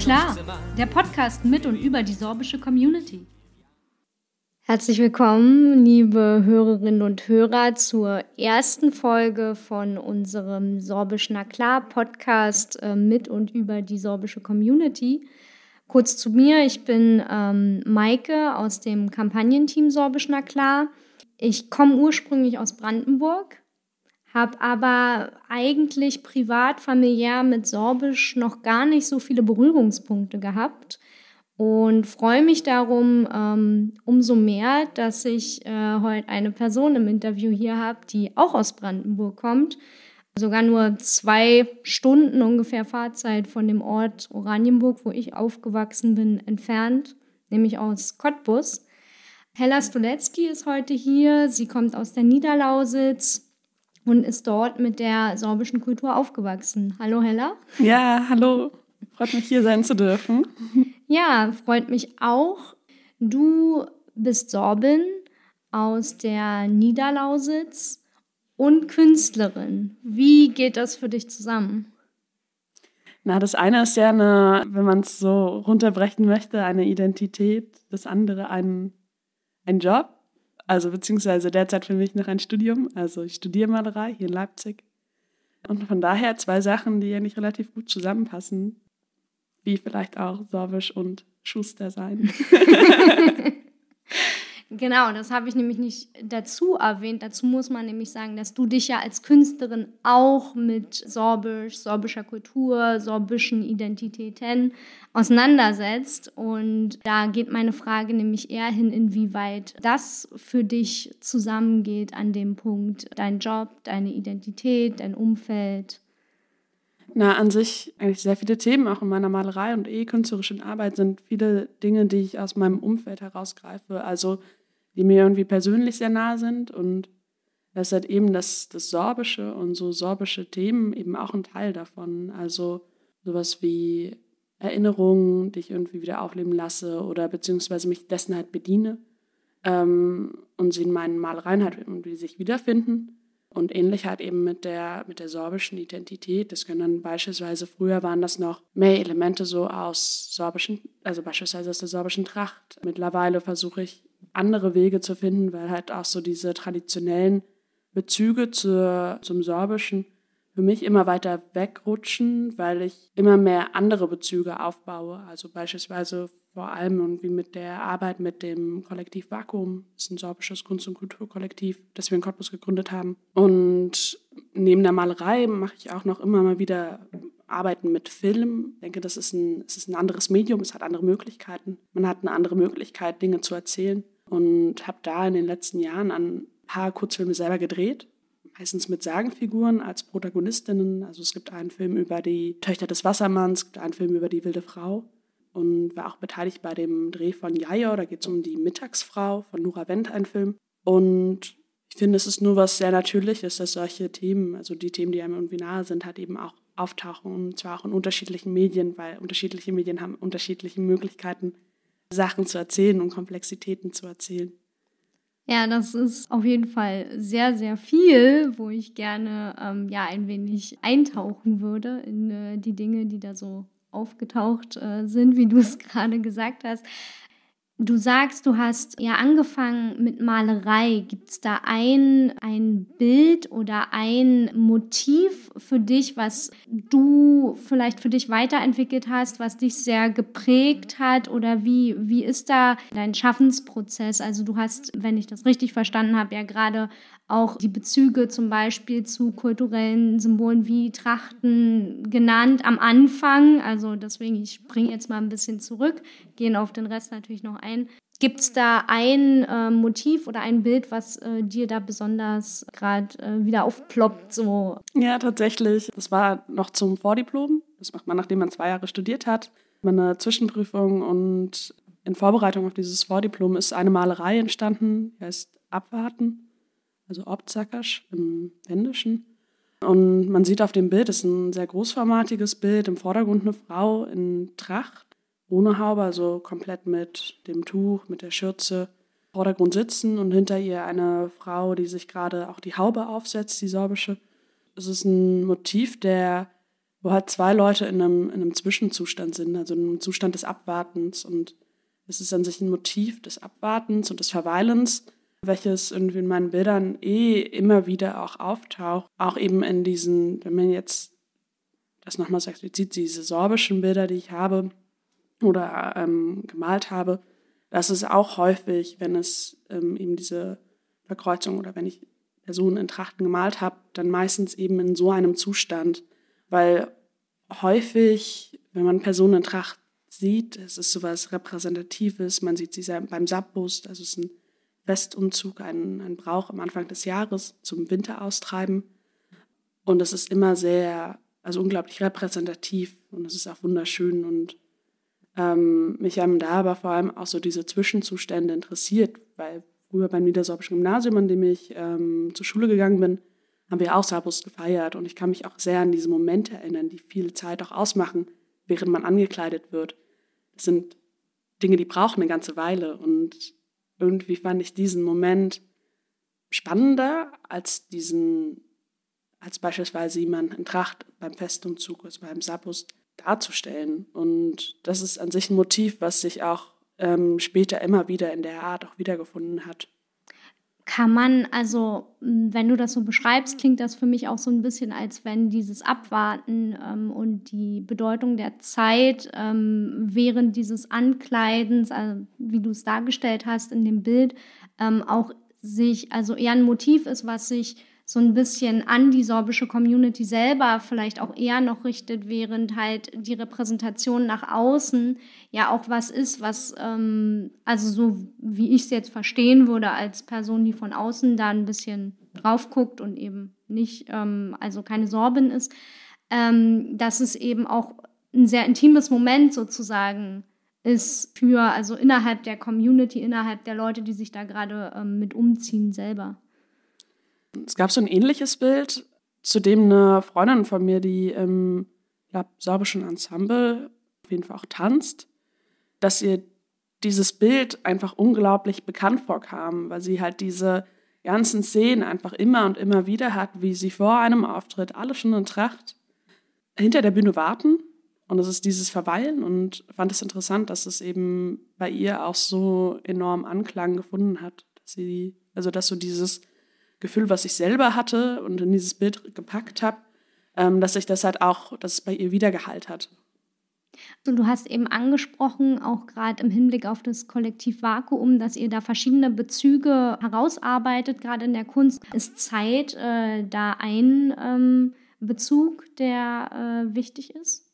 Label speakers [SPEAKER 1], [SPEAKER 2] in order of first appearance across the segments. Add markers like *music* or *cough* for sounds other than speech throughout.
[SPEAKER 1] klar, der Podcast mit und über die sorbische Community.
[SPEAKER 2] Herzlich willkommen, liebe Hörerinnen und Hörer, zur ersten Folge von unserem Sorbisch Na klar Podcast äh, mit und über die sorbische Community. Kurz zu mir, ich bin ähm, Maike aus dem Kampagnenteam Sorbisch Na klar. Ich komme ursprünglich aus Brandenburg, habe aber eigentlich privat, familiär mit Sorbisch noch gar nicht so viele Berührungspunkte gehabt und freue mich darum ähm, umso mehr, dass ich äh, heute eine Person im Interview hier habe, die auch aus Brandenburg kommt. Sogar nur zwei Stunden ungefähr Fahrzeit von dem Ort Oranienburg, wo ich aufgewachsen bin, entfernt, nämlich aus Cottbus. Hella Stolecki ist heute hier. Sie kommt aus der Niederlausitz, und ist dort mit der sorbischen Kultur aufgewachsen. Hallo Hella.
[SPEAKER 3] Ja, hallo. Freut mich hier sein zu dürfen.
[SPEAKER 2] Ja, freut mich auch. Du bist Sorbin aus der Niederlausitz und Künstlerin. Wie geht das für dich zusammen?
[SPEAKER 3] Na, das eine ist ja eine, wenn man es so runterbrechen möchte, eine Identität, das andere ein, ein Job. Also beziehungsweise derzeit für mich noch ein Studium. Also ich studiere Malerei hier in Leipzig. Und von daher zwei Sachen, die eigentlich relativ gut zusammenpassen, wie vielleicht auch Sorbisch und Schuster sein. *laughs* *laughs*
[SPEAKER 2] Genau, das habe ich nämlich nicht dazu erwähnt. Dazu muss man nämlich sagen, dass du dich ja als Künstlerin auch mit Sorbisch, sorbischer Kultur, sorbischen Identitäten auseinandersetzt. Und da geht meine Frage nämlich eher hin, inwieweit das für dich zusammengeht an dem Punkt, dein Job, deine Identität, dein Umfeld.
[SPEAKER 3] Na, an sich eigentlich sehr viele Themen, auch in meiner Malerei und eh künstlerischen Arbeit, sind viele Dinge, die ich aus meinem Umfeld herausgreife. Also die mir irgendwie persönlich sehr nah sind. Und das ist halt eben das, das Sorbische und so sorbische Themen eben auch ein Teil davon. Also sowas wie Erinnerungen, die ich irgendwie wieder aufleben lasse oder beziehungsweise mich dessen halt bediene ähm, und sie in meinen Malereien halt irgendwie sich wiederfinden. Und ähnlich halt eben mit der, mit der sorbischen Identität. Das können dann beispielsweise, früher waren das noch mehr Elemente so aus sorbischen, also beispielsweise aus der sorbischen Tracht. Mittlerweile versuche ich andere Wege zu finden, weil halt auch so diese traditionellen Bezüge zur, zum Sorbischen für mich immer weiter wegrutschen, weil ich immer mehr andere Bezüge aufbaue. Also beispielsweise vor allem irgendwie mit der Arbeit mit dem Kollektiv Vakuum, das ist ein sorbisches Kunst- und Kulturkollektiv, das wir in Cottbus gegründet haben. Und neben der Malerei mache ich auch noch immer mal wieder Arbeiten mit Film. Ich denke, das ist ein, es ist ein anderes Medium, es hat andere Möglichkeiten. Man hat eine andere Möglichkeit, Dinge zu erzählen. Und habe da in den letzten Jahren ein paar Kurzfilme selber gedreht. Meistens mit Sagenfiguren als Protagonistinnen. Also es gibt einen Film über die Töchter des Wassermanns, es gibt einen Film über die wilde Frau. Und war auch beteiligt bei dem Dreh von Jaja, da geht es um die Mittagsfrau von Nora Wendt, ein Film. Und ich finde, es ist nur was sehr Natürliches, dass solche Themen, also die Themen, die einem irgendwie nahe sind, halt eben auch auftauchen. Und zwar auch in unterschiedlichen Medien, weil unterschiedliche Medien haben unterschiedliche Möglichkeiten, Sachen zu erzählen und Komplexitäten zu erzählen.
[SPEAKER 2] Ja, das ist auf jeden Fall sehr, sehr viel, wo ich gerne ähm, ja ein wenig eintauchen würde in äh, die Dinge, die da so aufgetaucht äh, sind, wie du es *laughs* gerade gesagt hast. Du sagst, du hast ja angefangen mit Malerei. Gibt es da ein, ein Bild oder ein Motiv für dich, was du vielleicht für dich weiterentwickelt hast, was dich sehr geprägt hat? Oder wie, wie ist da dein Schaffensprozess? Also du hast, wenn ich das richtig verstanden habe, ja gerade auch die Bezüge zum Beispiel zu kulturellen Symbolen wie Trachten genannt am Anfang. Also deswegen, ich springe jetzt mal ein bisschen zurück, gehen auf den Rest natürlich noch ein. Gibt es da ein äh, Motiv oder ein Bild, was äh, dir da besonders gerade äh, wieder aufploppt? So?
[SPEAKER 3] Ja, tatsächlich. Das war noch zum Vordiplom. Das macht man, nachdem man zwei Jahre studiert hat. Meine Zwischenprüfung und in Vorbereitung auf dieses Vordiplom ist eine Malerei entstanden, die heißt Abwarten also Obzakasch im Wendischen. Und man sieht auf dem Bild, ist ein sehr großformatiges Bild, im Vordergrund eine Frau in Tracht, ohne Haube, also komplett mit dem Tuch, mit der Schürze. Im Vordergrund sitzen und hinter ihr eine Frau, die sich gerade auch die Haube aufsetzt, die sorbische. Es ist ein Motiv der wo halt zwei Leute in einem, in einem Zwischenzustand sind, also in einem Zustand des Abwartens. Und es ist an sich ein Motiv des Abwartens und des Verweilens, welches irgendwie in meinen Bildern eh immer wieder auch auftaucht. Auch eben in diesen, wenn man jetzt das nochmal so explizit, diese sorbischen Bilder, die ich habe oder ähm, gemalt habe, das ist auch häufig, wenn es ähm, eben diese Verkreuzung oder wenn ich Personen in Trachten gemalt habe, dann meistens eben in so einem Zustand, weil häufig, wenn man Personen in Tracht sieht, es ist sowas Repräsentatives, man sieht sie beim Sabbust, also es ist ein Festumzug, ein, ein Brauch am Anfang des Jahres zum Winteraustreiben. Und es ist immer sehr, also unglaublich repräsentativ und es ist auch wunderschön und ähm, mich haben da aber vor allem auch so diese Zwischenzustände interessiert, weil früher beim Niedersorbischen Gymnasium, an dem ich ähm, zur Schule gegangen bin, haben wir auch Sabus gefeiert. Und ich kann mich auch sehr an diese Momente erinnern, die viel Zeit auch ausmachen, während man angekleidet wird. Das sind Dinge, die brauchen eine ganze Weile. Und irgendwie fand ich diesen Moment spannender als diesen, als beispielsweise jemand in Tracht beim Festumzug, also beim Sabus darzustellen. Und das ist an sich ein Motiv, was sich auch ähm, später immer wieder in der Art auch wiedergefunden hat.
[SPEAKER 2] Kann man, also wenn du das so beschreibst, klingt das für mich auch so ein bisschen, als wenn dieses Abwarten ähm, und die Bedeutung der Zeit ähm, während dieses Ankleidens, also wie du es dargestellt hast in dem Bild, ähm, auch sich, also eher ein Motiv ist, was sich so ein bisschen an die sorbische Community selber vielleicht auch eher noch richtet, während halt die Repräsentation nach außen ja auch was ist, was, ähm, also so wie ich es jetzt verstehen würde, als Person, die von außen da ein bisschen drauf guckt und eben nicht, ähm, also keine Sorbin ist, ähm, dass es eben auch ein sehr intimes Moment sozusagen ist für, also innerhalb der Community, innerhalb der Leute, die sich da gerade ähm, mit umziehen selber.
[SPEAKER 3] Es gab so ein ähnliches Bild, zu dem eine Freundin von mir, die im sorbischen Ensemble auf jeden Fall auch tanzt, dass ihr dieses Bild einfach unglaublich bekannt vorkam, weil sie halt diese ganzen Szenen einfach immer und immer wieder hat, wie sie vor einem Auftritt alle schon in Tracht hinter der Bühne warten. Und es ist dieses Verweilen und fand es interessant, dass es eben bei ihr auch so enorm Anklang gefunden hat, dass sie, also dass so dieses Gefühl, was ich selber hatte und in dieses Bild gepackt habe, ähm, dass sich das halt auch, dass es bei ihr wiedergehalt hat.
[SPEAKER 2] Und du hast eben angesprochen, auch gerade im Hinblick auf das Kollektiv Vakuum, dass ihr da verschiedene Bezüge herausarbeitet, gerade in der Kunst. Ist Zeit äh, da ein ähm, Bezug, der äh, wichtig ist?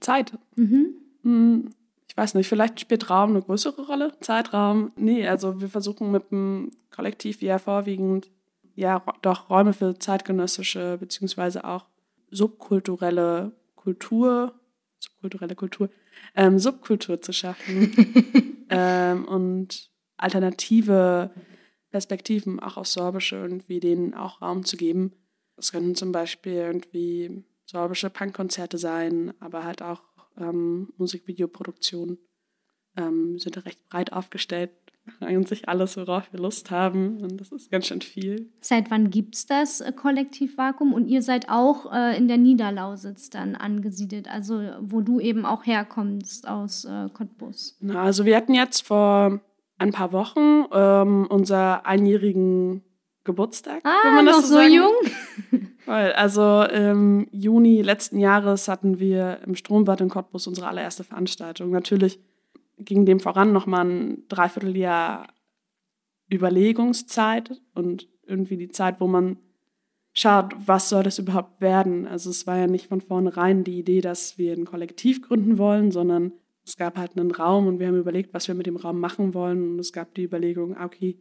[SPEAKER 3] Zeit. Mhm. Hm, ich weiß nicht, vielleicht spielt Raum eine größere Rolle. Zeitraum. Nee, also wir versuchen mit dem Kollektiv ja vorwiegend ja doch Räume für zeitgenössische beziehungsweise auch subkulturelle Kultur, subkulturelle Kultur, ähm, Subkultur zu schaffen *laughs* ähm, und alternative Perspektiven auch aus Sorbische irgendwie denen auch Raum zu geben. Das können zum Beispiel irgendwie sorbische Punkkonzerte sein, aber halt auch ähm, Musikvideoproduktionen ähm, sind recht breit aufgestellt eigentlich alles, worauf wir Lust haben. Und das ist ganz schön viel.
[SPEAKER 2] Seit wann gibt es das äh, Kollektivvakuum? Und ihr seid auch äh, in der Niederlausitz dann angesiedelt, also wo du eben auch herkommst aus äh, Cottbus.
[SPEAKER 3] Na, also wir hatten jetzt vor ein paar Wochen ähm, unser einjährigen Geburtstag.
[SPEAKER 2] Ah, wenn man das noch so, so jung? *laughs*
[SPEAKER 3] Weil, also im Juni letzten Jahres hatten wir im Strombad in Cottbus unsere allererste Veranstaltung. Natürlich ging dem voran nochmal ein Dreivierteljahr Überlegungszeit und irgendwie die Zeit, wo man schaut, was soll das überhaupt werden. Also es war ja nicht von vornherein die Idee, dass wir ein Kollektiv gründen wollen, sondern es gab halt einen Raum und wir haben überlegt, was wir mit dem Raum machen wollen. Und es gab die Überlegung, okay,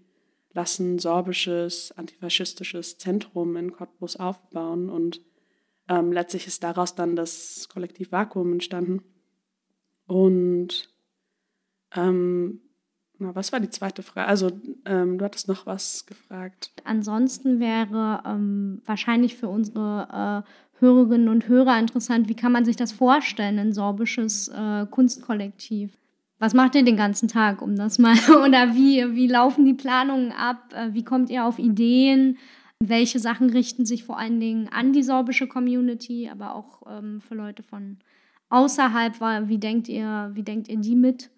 [SPEAKER 3] lass ein sorbisches, antifaschistisches Zentrum in Cottbus aufbauen. Und ähm, letztlich ist daraus dann das Kollektiv Vakuum entstanden. Und ähm, na, was war die zweite Frage? Also, ähm, du hattest noch was gefragt.
[SPEAKER 2] Ansonsten wäre ähm, wahrscheinlich für unsere äh, Hörerinnen und Hörer interessant, wie kann man sich das vorstellen, ein sorbisches äh, Kunstkollektiv? Was macht ihr den ganzen Tag, um das mal, *laughs* oder wie, wie laufen die Planungen ab? Äh, wie kommt ihr auf Ideen? Welche Sachen richten sich vor allen Dingen an die sorbische Community, aber auch ähm, für Leute von außerhalb? Wie denkt ihr, wie denkt ihr die mit?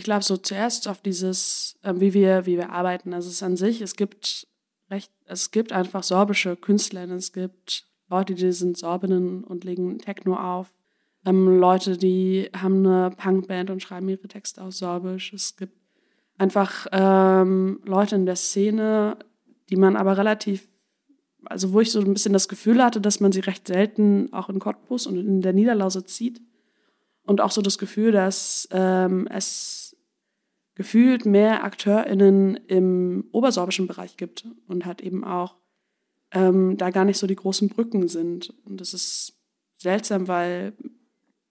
[SPEAKER 3] Ich glaube so zuerst auf dieses, äh, wie wir, wie wir arbeiten. Also es ist an sich, es gibt recht, es gibt einfach sorbische Künstlerinnen, es gibt Leute, die sind Sorbinnen und legen Techno auf. Ähm, Leute, die haben eine Punkband und schreiben ihre Texte auf Sorbisch. Es gibt einfach ähm, Leute in der Szene, die man aber relativ, also wo ich so ein bisschen das Gefühl hatte, dass man sie recht selten auch in Cottbus und in der Niederlausitz sieht. Und auch so das Gefühl, dass ähm, es gefühlt mehr AkteurInnen im obersorbischen Bereich gibt und hat eben auch ähm, da gar nicht so die großen Brücken sind. Und das ist seltsam, weil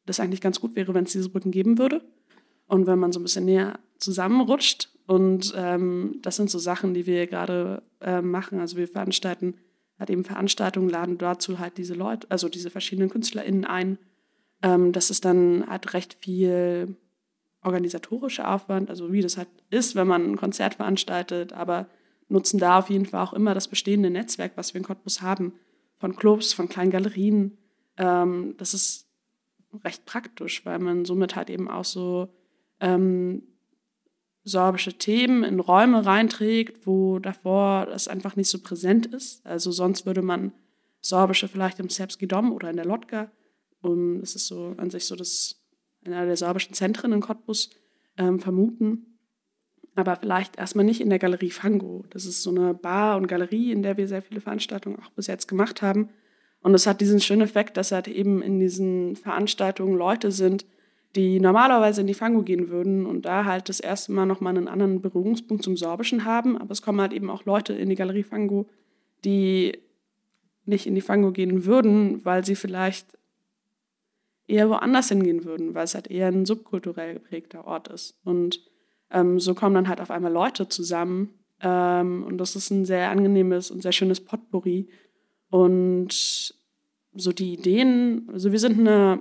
[SPEAKER 3] das eigentlich ganz gut wäre, wenn es diese Brücken geben würde. Und wenn man so ein bisschen näher zusammenrutscht. Und ähm, das sind so Sachen, die wir gerade äh, machen. Also wir veranstalten halt eben Veranstaltungen, laden dazu halt diese Leute, also diese verschiedenen KünstlerInnen ein. Ähm, das ist dann halt recht viel organisatorischer Aufwand, also wie das halt ist, wenn man ein Konzert veranstaltet, aber nutzen da auf jeden Fall auch immer das bestehende Netzwerk, was wir in Cottbus haben, von Clubs, von kleinen Galerien. Ähm, das ist recht praktisch, weil man somit halt eben auch so ähm, sorbische Themen in Räume reinträgt, wo davor das einfach nicht so präsent ist. Also sonst würde man sorbische vielleicht im Serbski Dom oder in der Lotka, um, das ist so an sich so das einer der sorbischen Zentren in Cottbus, ähm, vermuten. Aber vielleicht erstmal nicht in der Galerie Fango. Das ist so eine Bar und Galerie, in der wir sehr viele Veranstaltungen auch bis jetzt gemacht haben. Und es hat diesen schönen Effekt, dass halt eben in diesen Veranstaltungen Leute sind, die normalerweise in die Fango gehen würden und da halt das erste Mal nochmal einen anderen Berührungspunkt zum Sorbischen haben. Aber es kommen halt eben auch Leute in die Galerie Fango, die nicht in die Fango gehen würden, weil sie vielleicht eher woanders hingehen würden, weil es halt eher ein subkulturell geprägter Ort ist. Und ähm, so kommen dann halt auf einmal Leute zusammen. Ähm, und das ist ein sehr angenehmes und sehr schönes Potpourri. Und so die Ideen, also wir sind eine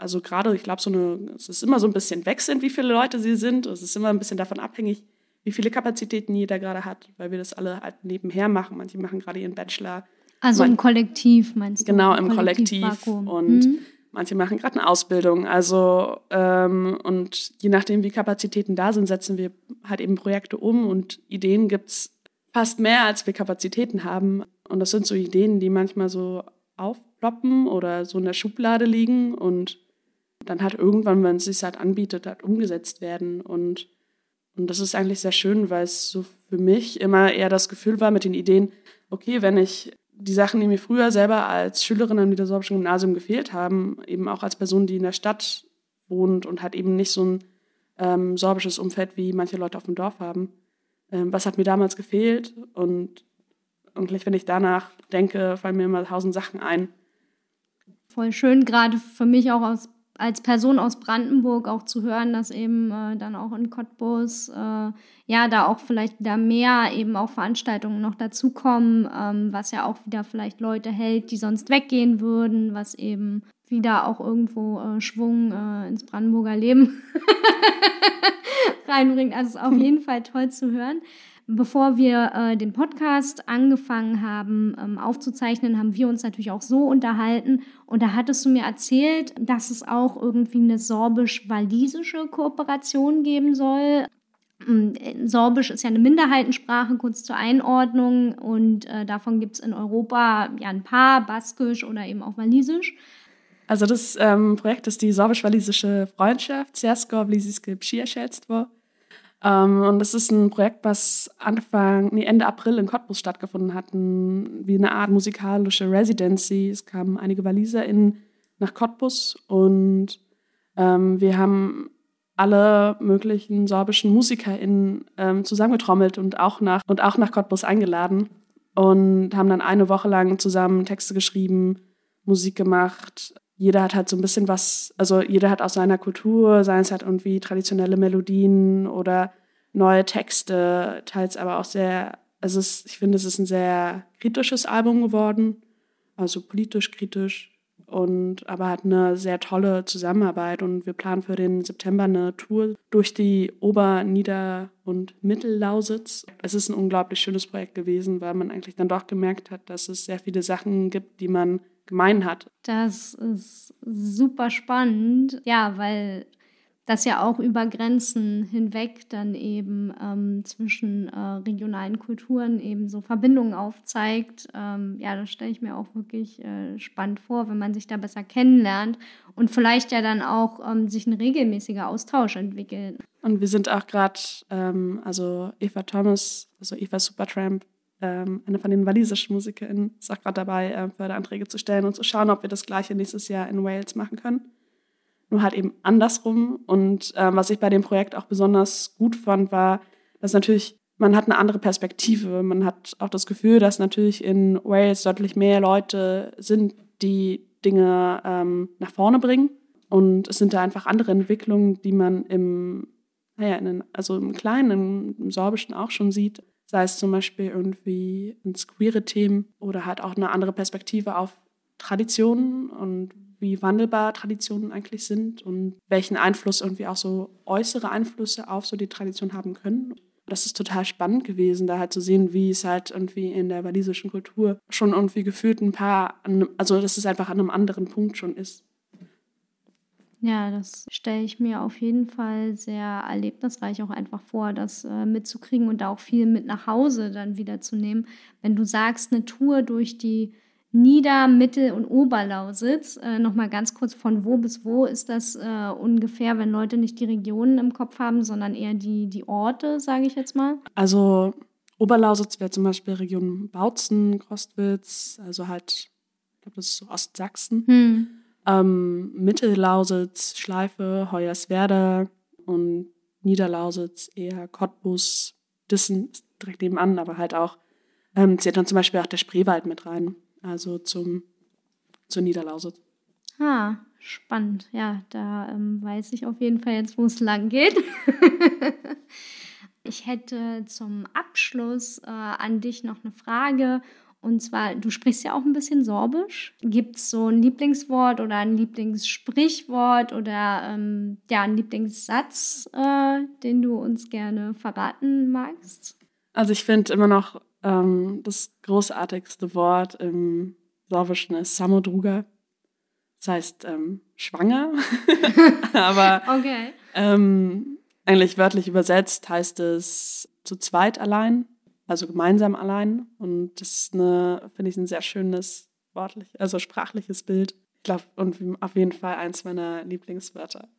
[SPEAKER 3] also gerade, ich glaube, so eine, es ist immer so ein bisschen wechselnd, wie viele Leute sie sind. Es ist immer ein bisschen davon abhängig, wie viele Kapazitäten jeder gerade hat, weil wir das alle halt nebenher machen. Manche machen gerade ihren Bachelor.
[SPEAKER 2] Also Man, im Kollektiv meinst
[SPEAKER 3] du? Genau, im Kollektiv. Kollektiv und mhm. Manche machen gerade eine Ausbildung. Also ähm, und je nachdem, wie Kapazitäten da sind, setzen wir halt eben Projekte um und Ideen gibt es fast mehr, als wir Kapazitäten haben. Und das sind so Ideen, die manchmal so aufploppen oder so in der Schublade liegen und dann halt irgendwann, wenn es sich halt anbietet, halt umgesetzt werden. Und, und das ist eigentlich sehr schön, weil es so für mich immer eher das Gefühl war mit den Ideen, okay, wenn ich die Sachen, die mir früher selber als Schülerin am Niedersorbischen Gymnasium gefehlt haben, eben auch als Person, die in der Stadt wohnt und hat eben nicht so ein ähm, sorbisches Umfeld, wie manche Leute auf dem Dorf haben. Ähm, was hat mir damals gefehlt? Und, und wenn ich danach denke, fallen mir immer tausend Sachen ein.
[SPEAKER 2] Voll schön, gerade für mich auch aus als Person aus Brandenburg auch zu hören, dass eben äh, dann auch in Cottbus, äh, ja, da auch vielleicht wieder mehr eben auch Veranstaltungen noch dazukommen, ähm, was ja auch wieder vielleicht Leute hält, die sonst weggehen würden, was eben wieder auch irgendwo äh, Schwung äh, ins Brandenburger Leben *laughs* reinbringt. Also es ist auf jeden Fall toll zu hören. Bevor wir äh, den Podcast angefangen haben ähm, aufzuzeichnen, haben wir uns natürlich auch so unterhalten. Und da hattest du mir erzählt, dass es auch irgendwie eine sorbisch-walisische Kooperation geben soll. Ähm, Sorbisch ist ja eine Minderheitensprache, kurz zur Einordnung. Und äh, davon gibt es in Europa ja ein paar, Baskisch oder eben auch Walisisch.
[SPEAKER 3] Also das ähm, Projekt ist die sorbisch-walisische Freundschaft, Sjersko Walisijske Przyjacielstwo. Ähm, und das ist ein Projekt, was Anfang, nee, Ende April in Cottbus stattgefunden hat, wie eine Art musikalische Residency. Es kamen einige WaliserInnen nach Cottbus und ähm, wir haben alle möglichen sorbischen MusikerInnen ähm, zusammengetrommelt und auch, nach, und auch nach Cottbus eingeladen und haben dann eine Woche lang zusammen Texte geschrieben, Musik gemacht, jeder hat halt so ein bisschen was, also jeder hat aus seiner Kultur, seien es halt irgendwie traditionelle Melodien oder neue Texte, teils aber auch sehr, also es, ich finde, es ist ein sehr kritisches Album geworden, also politisch kritisch und aber hat eine sehr tolle Zusammenarbeit und wir planen für den September eine Tour durch die Ober-, Nieder- und Mittellausitz. Es ist ein unglaublich schönes Projekt gewesen, weil man eigentlich dann doch gemerkt hat, dass es sehr viele Sachen gibt, die man gemein hat.
[SPEAKER 2] Das ist super spannend, ja, weil das ja auch über Grenzen hinweg dann eben ähm, zwischen äh, regionalen Kulturen eben so Verbindungen aufzeigt. Ähm, ja, das stelle ich mir auch wirklich äh, spannend vor, wenn man sich da besser kennenlernt und vielleicht ja dann auch ähm, sich ein regelmäßiger Austausch entwickelt.
[SPEAKER 3] Und wir sind auch gerade, ähm, also Eva Thomas, also Eva Supertramp, ähm, eine von den walisischen MusikerInnen, ist auch gerade dabei, äh, Förderanträge zu stellen und zu schauen, ob wir das gleiche nächstes Jahr in Wales machen können nur halt eben andersrum. Und äh, was ich bei dem Projekt auch besonders gut fand, war, dass natürlich man hat eine andere Perspektive. Man hat auch das Gefühl, dass natürlich in Wales deutlich mehr Leute sind, die Dinge ähm, nach vorne bringen. Und es sind da einfach andere Entwicklungen, die man im, naja, in, also im Kleinen, im, im Sorbischen auch schon sieht. Sei es zum Beispiel irgendwie ins queere Themen oder halt auch eine andere Perspektive auf Traditionen und wie wandelbar Traditionen eigentlich sind und welchen Einfluss irgendwie auch so äußere Einflüsse auf so die Tradition haben können. Das ist total spannend gewesen, da halt zu sehen, wie es halt irgendwie in der walisischen Kultur schon irgendwie gefühlt ein paar, also dass es einfach an einem anderen Punkt schon ist.
[SPEAKER 2] Ja, das stelle ich mir auf jeden Fall sehr erlebnisreich auch einfach vor, das äh, mitzukriegen und da auch viel mit nach Hause dann wieder zu nehmen. Wenn du sagst, eine Tour durch die Nieder-, Mittel- und Oberlausitz. Äh, Nochmal ganz kurz, von wo bis wo ist das äh, ungefähr, wenn Leute nicht die Regionen im Kopf haben, sondern eher die, die Orte, sage ich jetzt mal?
[SPEAKER 3] Also Oberlausitz wäre zum Beispiel Region Bautzen, Kostwitz, also halt, ich glaube, das ist so Ostsachsen. Hm. Ähm, Mittellausitz, Schleife, Hoyerswerda und Niederlausitz eher Cottbus, Dissen ist direkt nebenan, aber halt auch ähm, zählt dann zum Beispiel auch der Spreewald mit rein also zum, zur Niederlausitz.
[SPEAKER 2] Ah, spannend. Ja, da ähm, weiß ich auf jeden Fall jetzt, wo es lang geht. *laughs* ich hätte zum Abschluss äh, an dich noch eine Frage. Und zwar, du sprichst ja auch ein bisschen Sorbisch. Gibt es so ein Lieblingswort oder ein Lieblingssprichwort oder ähm, ja, einen Lieblingssatz, äh, den du uns gerne verraten magst?
[SPEAKER 3] Also ich finde immer noch ähm, das großartigste Wort im Sorbischen ist Samodruga. Das heißt ähm, schwanger. *laughs* Aber okay. ähm, eigentlich wörtlich übersetzt heißt es zu zweit allein, also gemeinsam allein. Und das ist eine, finde ich, ein sehr schönes wortlich, also sprachliches Bild. Ich glaube, und auf jeden Fall eins meiner Lieblingswörter. *laughs*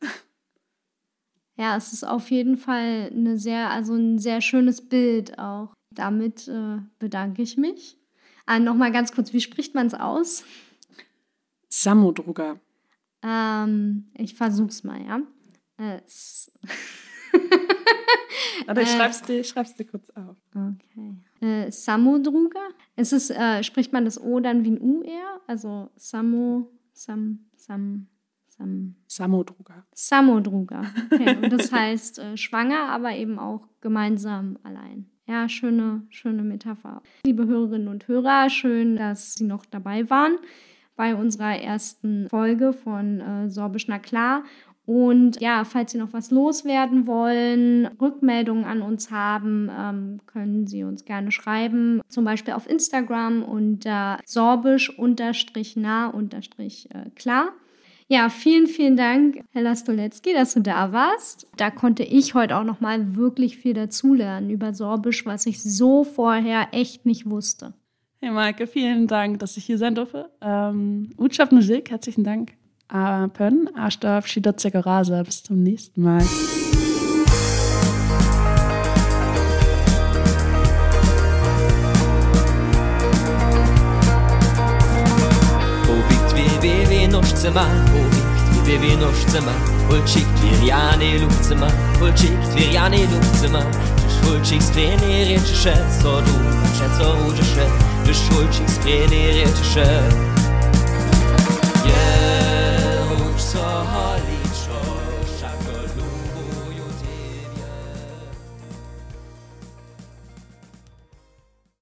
[SPEAKER 2] Ja, es ist auf jeden Fall eine sehr, also ein sehr schönes Bild auch. Damit äh, bedanke ich mich. Ah, Nochmal ganz kurz, wie spricht man es aus?
[SPEAKER 3] Samodruga.
[SPEAKER 2] Ähm, ich versuch's mal, ja. Äh, *laughs* *laughs*
[SPEAKER 3] Warte, ich äh, schreib's, dir, schreib's dir kurz auf.
[SPEAKER 2] Okay. Äh, Samodruga. Es ist, äh, spricht man das O dann wie ein U eher? Also Samo, Sam, Sam, Sam.
[SPEAKER 3] Samodruga.
[SPEAKER 2] Samodruga. Okay. Und das *laughs* heißt äh, schwanger, aber eben auch gemeinsam allein. Ja, schöne, schöne Metapher. Liebe Hörerinnen und Hörer, schön, dass Sie noch dabei waren bei unserer ersten Folge von äh, Sorbisch na klar. Und ja, falls Sie noch was loswerden wollen, Rückmeldungen an uns haben, ähm, können Sie uns gerne schreiben. Zum Beispiel auf Instagram unter sorbisch-nah-klar. Ja, vielen, vielen Dank, Hella Stolecki, dass du da warst. Da konnte ich heute auch noch mal wirklich viel dazulernen über Sorbisch, was ich so vorher echt nicht wusste.
[SPEAKER 3] Hey Maike, vielen Dank, dass ich hier sein durfte. Ähm, Utschab Musik, herzlichen Dank. A Pön, Ashtaf, Shidot Zekorasa. Bis zum nächsten Mal. Zimmer, wo liegt wie wir noch Zimmer, und schickt wir ja ne Luftzimmer, und schickt wir ja ne Luftzimmer. Du veneritische, so du, schätze, ruhische, du schuldigst veneritische.